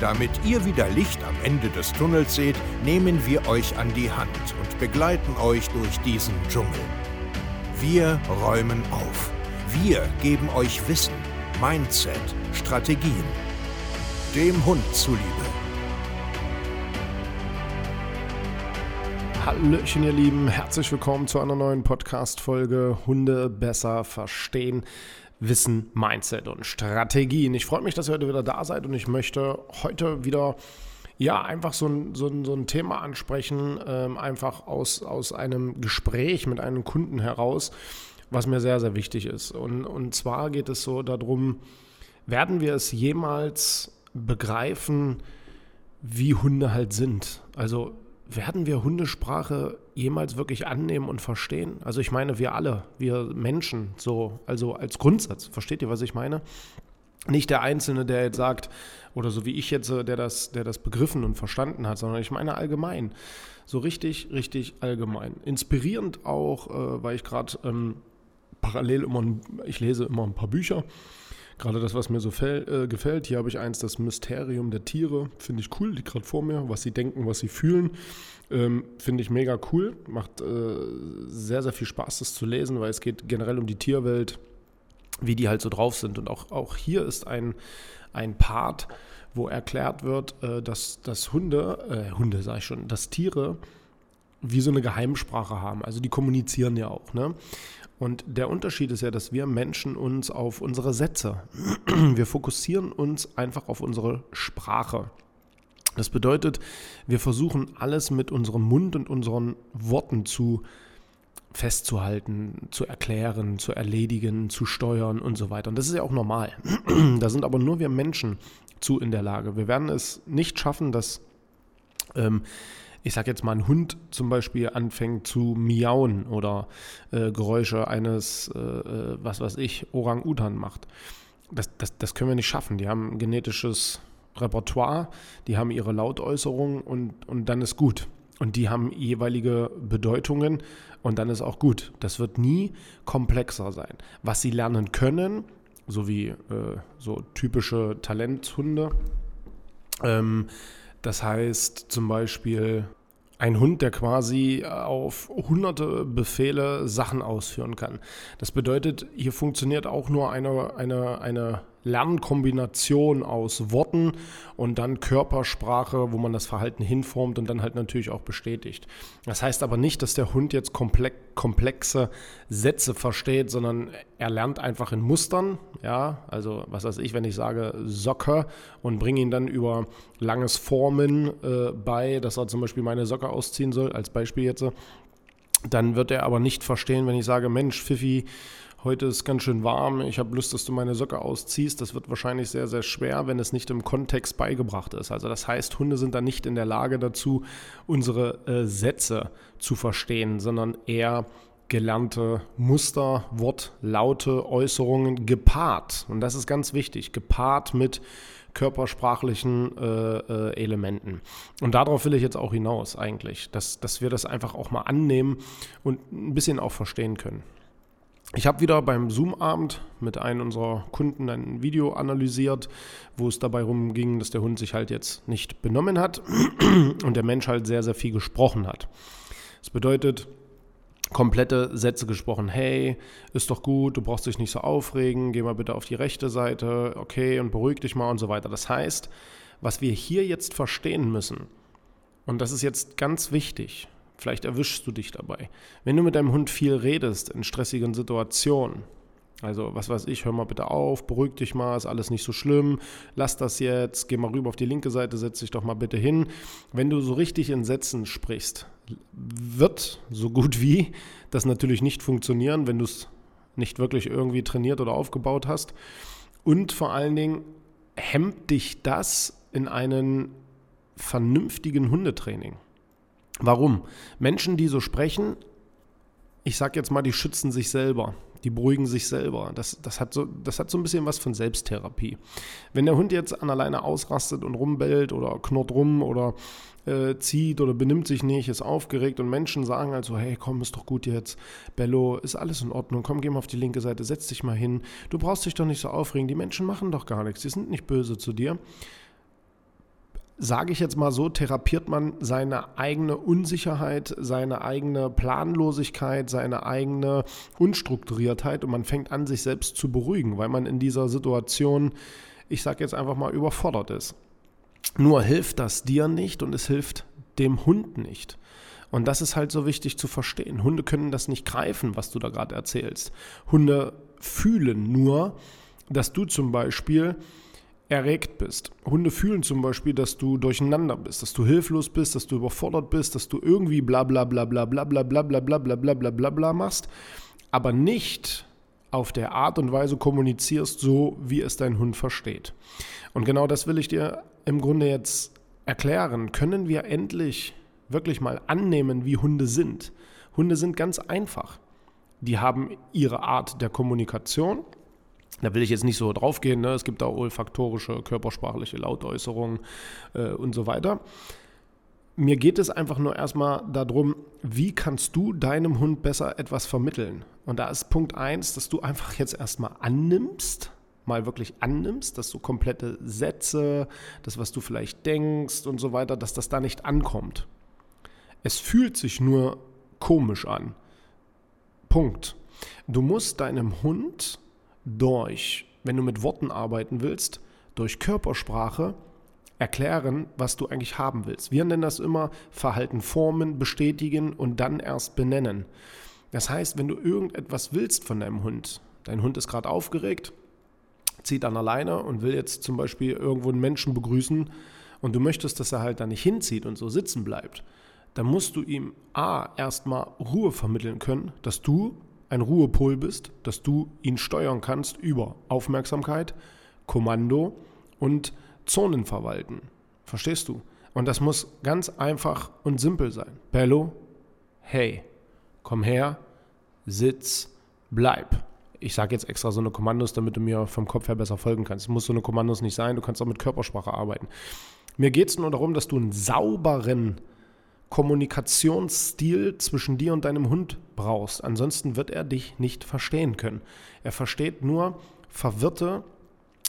Damit ihr wieder Licht am Ende des Tunnels seht, nehmen wir euch an die Hand und begleiten euch durch diesen Dschungel. Wir räumen auf. Wir geben euch Wissen, Mindset, Strategien. Dem Hund zuliebe. Hallöchen, ihr Lieben. Herzlich willkommen zu einer neuen Podcast-Folge Hunde besser verstehen. Wissen, Mindset und Strategien. Ich freue mich, dass ihr heute wieder da seid und ich möchte heute wieder ja, einfach so ein, so ein, so ein Thema ansprechen, ähm, einfach aus, aus einem Gespräch mit einem Kunden heraus, was mir sehr, sehr wichtig ist. Und, und zwar geht es so darum, werden wir es jemals begreifen, wie Hunde halt sind? Also werden wir Hundesprache jemals wirklich annehmen und verstehen? Also ich meine, wir alle, wir Menschen, so, also als Grundsatz, versteht ihr, was ich meine? Nicht der Einzelne, der jetzt sagt, oder so wie ich jetzt, der das, der das begriffen und verstanden hat, sondern ich meine allgemein. So richtig, richtig allgemein. Inspirierend auch, äh, weil ich gerade ähm, parallel immer, ich lese immer ein paar Bücher Gerade das, was mir so äh, gefällt, hier habe ich eins, das Mysterium der Tiere, finde ich cool, liegt gerade vor mir, was sie denken, was sie fühlen, ähm, finde ich mega cool, macht äh, sehr, sehr viel Spaß, das zu lesen, weil es geht generell um die Tierwelt, wie die halt so drauf sind. Und auch, auch hier ist ein, ein Part, wo erklärt wird, äh, dass, dass Hunde, äh, Hunde sage ich schon, dass Tiere wie so eine Geheimsprache haben. Also die kommunizieren ja auch. Ne? Und der Unterschied ist ja, dass wir Menschen uns auf unsere Sätze, wir fokussieren uns einfach auf unsere Sprache. Das bedeutet, wir versuchen alles mit unserem Mund und unseren Worten zu festzuhalten, zu erklären, zu erledigen, zu steuern und so weiter. Und das ist ja auch normal. da sind aber nur wir Menschen zu in der Lage. Wir werden es nicht schaffen, dass ähm, ich sage jetzt mal, ein Hund zum Beispiel anfängt zu miauen oder äh, Geräusche eines, äh, äh, was weiß ich, Orang-Utan macht. Das, das, das können wir nicht schaffen. Die haben ein genetisches Repertoire, die haben ihre Lautäußerung und, und dann ist gut. Und die haben jeweilige Bedeutungen und dann ist auch gut. Das wird nie komplexer sein. Was sie lernen können, so wie äh, so typische Talenthunde, ähm, das heißt zum Beispiel ein Hund, der quasi auf hunderte Befehle Sachen ausführen kann. Das bedeutet, hier funktioniert auch nur eine, eine, eine Lernkombination aus Worten und dann Körpersprache, wo man das Verhalten hinformt und dann halt natürlich auch bestätigt. Das heißt aber nicht, dass der Hund jetzt komplexe Sätze versteht, sondern er lernt einfach in Mustern. Ja, also was weiß ich, wenn ich sage Socke und bringe ihn dann über langes Formen äh, bei, dass er zum Beispiel meine Socke ausziehen soll, als Beispiel jetzt. Dann wird er aber nicht verstehen, wenn ich sage, Mensch, Pfiffi, heute ist ganz schön warm, ich habe Lust, dass du meine Socke ausziehst. Das wird wahrscheinlich sehr, sehr schwer, wenn es nicht im Kontext beigebracht ist. Also das heißt, Hunde sind da nicht in der Lage dazu, unsere äh, Sätze zu verstehen, sondern eher gelernte Muster, Wortlaute, Äußerungen gepaart. Und das ist ganz wichtig, gepaart mit körpersprachlichen äh, äh, Elementen. Und darauf will ich jetzt auch hinaus eigentlich, dass, dass wir das einfach auch mal annehmen und ein bisschen auch verstehen können. Ich habe wieder beim Zoom-Abend mit einem unserer Kunden ein Video analysiert, wo es dabei rumging, dass der Hund sich halt jetzt nicht benommen hat und der Mensch halt sehr, sehr viel gesprochen hat. Das bedeutet, komplette Sätze gesprochen. Hey, ist doch gut, du brauchst dich nicht so aufregen, geh mal bitte auf die rechte Seite, okay, und beruhig dich mal und so weiter. Das heißt, was wir hier jetzt verstehen müssen, und das ist jetzt ganz wichtig, Vielleicht erwischst du dich dabei. Wenn du mit deinem Hund viel redest in stressigen Situationen, also was weiß ich, hör mal bitte auf, beruhig dich mal, ist alles nicht so schlimm, lass das jetzt, geh mal rüber auf die linke Seite, setz dich doch mal bitte hin. Wenn du so richtig in Sätzen sprichst, wird so gut wie das natürlich nicht funktionieren, wenn du es nicht wirklich irgendwie trainiert oder aufgebaut hast. Und vor allen Dingen hemmt dich das in einen vernünftigen Hundetraining. Warum? Menschen, die so sprechen, ich sag jetzt mal, die schützen sich selber. Die beruhigen sich selber. Das, das, hat so, das hat so ein bisschen was von Selbsttherapie. Wenn der Hund jetzt an alleine ausrastet und rumbellt oder knurrt rum oder äh, zieht oder benimmt sich nicht, ist aufgeregt und Menschen sagen also, hey, komm, ist doch gut jetzt, Bello, ist alles in Ordnung, komm, geh mal auf die linke Seite, setz dich mal hin, du brauchst dich doch nicht so aufregen, die Menschen machen doch gar nichts, die sind nicht böse zu dir sage ich jetzt mal so, therapiert man seine eigene Unsicherheit, seine eigene Planlosigkeit, seine eigene Unstrukturiertheit und man fängt an, sich selbst zu beruhigen, weil man in dieser Situation, ich sage jetzt einfach mal, überfordert ist. Nur hilft das dir nicht und es hilft dem Hund nicht. Und das ist halt so wichtig zu verstehen. Hunde können das nicht greifen, was du da gerade erzählst. Hunde fühlen nur, dass du zum Beispiel erregt bist. Hunde fühlen zum Beispiel, dass du durcheinander bist, dass du hilflos bist, dass du überfordert bist, dass du irgendwie bla bla bla bla bla bla bla bla bla bla bla bla bla bla machst, aber nicht auf der Art und Weise kommunizierst, so wie es dein Hund versteht. Und genau das will ich dir im Grunde jetzt erklären. Können wir endlich wirklich mal annehmen, wie Hunde sind? Hunde sind ganz einfach. Die haben ihre Art der Kommunikation, da will ich jetzt nicht so drauf gehen. Ne? Es gibt da olfaktorische, körpersprachliche Lautäußerungen äh, und so weiter. Mir geht es einfach nur erstmal darum, wie kannst du deinem Hund besser etwas vermitteln? Und da ist Punkt 1, dass du einfach jetzt erstmal annimmst, mal wirklich annimmst, dass du komplette Sätze, das, was du vielleicht denkst und so weiter, dass das da nicht ankommt. Es fühlt sich nur komisch an. Punkt. Du musst deinem Hund durch, wenn du mit Worten arbeiten willst, durch Körpersprache erklären, was du eigentlich haben willst. Wir nennen das immer Verhalten formen, bestätigen und dann erst benennen. Das heißt, wenn du irgendetwas willst von deinem Hund, dein Hund ist gerade aufgeregt, zieht an alleine und will jetzt zum Beispiel irgendwo einen Menschen begrüßen und du möchtest, dass er halt da nicht hinzieht und so sitzen bleibt, dann musst du ihm A erstmal Ruhe vermitteln können, dass du ein Ruhepol bist, dass du ihn steuern kannst über Aufmerksamkeit, Kommando und Zonen verwalten. Verstehst du? Und das muss ganz einfach und simpel sein. Bello, hey, komm her, sitz, bleib. Ich sage jetzt extra so eine Kommandos, damit du mir vom Kopf her besser folgen kannst. Es muss so eine Kommandos nicht sein, du kannst auch mit Körpersprache arbeiten. Mir geht es nur darum, dass du einen sauberen Kommunikationsstil zwischen dir und deinem Hund brauchst. Ansonsten wird er dich nicht verstehen können. Er versteht nur verwirrte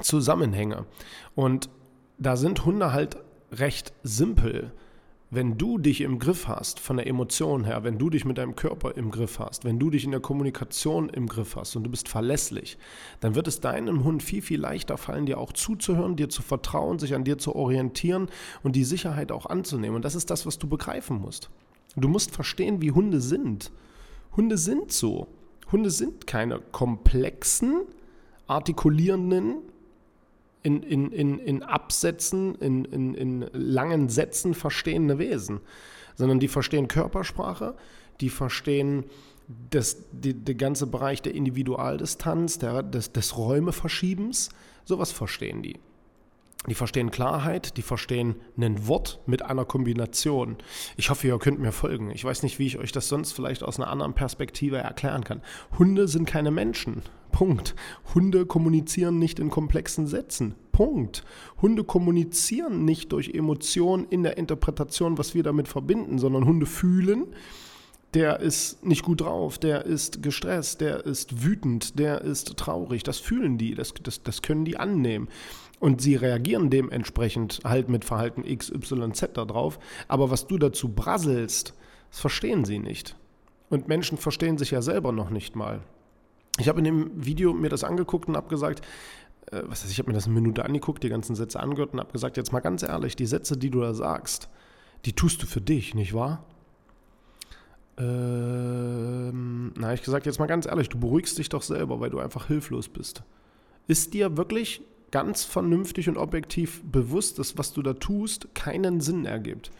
Zusammenhänge. Und da sind Hunde halt recht simpel wenn du dich im Griff hast, von der Emotion her, wenn du dich mit deinem Körper im Griff hast, wenn du dich in der Kommunikation im Griff hast und du bist verlässlich, dann wird es deinem Hund viel, viel leichter fallen, dir auch zuzuhören, dir zu vertrauen, sich an dir zu orientieren und die Sicherheit auch anzunehmen. Und das ist das, was du begreifen musst. Du musst verstehen, wie Hunde sind. Hunde sind so. Hunde sind keine komplexen, artikulierenden, in, in, in, in Absätzen, in, in, in langen Sätzen verstehende Wesen, sondern die verstehen Körpersprache, die verstehen das, die, der ganze Bereich der Individualdistanz, der, des, des Räumeverschiebens, sowas verstehen die. Die verstehen Klarheit, die verstehen ein Wort mit einer Kombination. Ich hoffe, ihr könnt mir folgen. Ich weiß nicht, wie ich euch das sonst vielleicht aus einer anderen Perspektive erklären kann. Hunde sind keine Menschen. Punkt. Hunde kommunizieren nicht in komplexen Sätzen. Punkt. Hunde kommunizieren nicht durch Emotionen in der Interpretation, was wir damit verbinden, sondern Hunde fühlen, der ist nicht gut drauf, der ist gestresst, der ist wütend, der ist traurig. Das fühlen die, das, das, das können die annehmen. Und sie reagieren dementsprechend halt mit Verhalten X, Y, Z darauf. Aber was du dazu brasselst, das verstehen sie nicht. Und Menschen verstehen sich ja selber noch nicht mal. Ich habe in dem Video mir das angeguckt und habe gesagt, äh, was heißt, ich habe mir das eine Minute angeguckt, die ganzen Sätze angehört und habe gesagt, jetzt mal ganz ehrlich, die Sätze, die du da sagst, die tust du für dich, nicht wahr? Ähm, na, ich gesagt, jetzt mal ganz ehrlich, du beruhigst dich doch selber, weil du einfach hilflos bist. Ist dir wirklich ganz vernünftig und objektiv bewusst, dass was du da tust, keinen Sinn ergibt.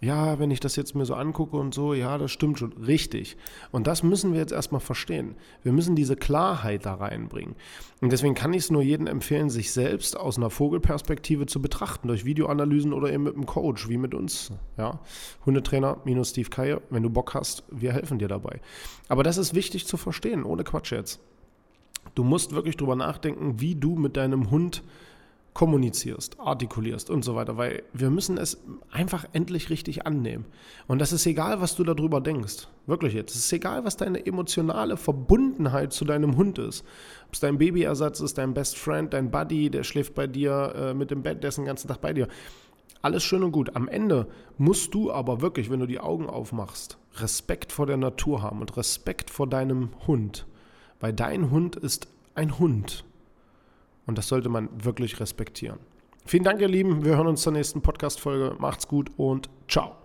Ja, wenn ich das jetzt mir so angucke und so, ja, das stimmt schon, richtig. Und das müssen wir jetzt erstmal verstehen. Wir müssen diese Klarheit da reinbringen. Und deswegen kann ich es nur jedem empfehlen, sich selbst aus einer Vogelperspektive zu betrachten, durch Videoanalysen oder eben mit einem Coach, wie mit uns. Ja? Hundetrainer minus Steve Keier, wenn du Bock hast, wir helfen dir dabei. Aber das ist wichtig zu verstehen, ohne Quatsch jetzt. Du musst wirklich drüber nachdenken, wie du mit deinem Hund kommunizierst, artikulierst und so weiter, weil wir müssen es einfach endlich richtig annehmen. Und das ist egal, was du darüber denkst. Wirklich jetzt. Es ist egal, was deine emotionale Verbundenheit zu deinem Hund ist. Ob es dein Babyersatz ist, dein Best Friend, dein Buddy, der schläft bei dir äh, mit dem Bett, der ist den ganzen Tag bei dir. Alles schön und gut. Am Ende musst du aber wirklich, wenn du die Augen aufmachst, Respekt vor der Natur haben und Respekt vor deinem Hund. Weil dein Hund ist ein Hund. Und das sollte man wirklich respektieren. Vielen Dank, ihr Lieben. Wir hören uns zur nächsten Podcast-Folge. Macht's gut und ciao.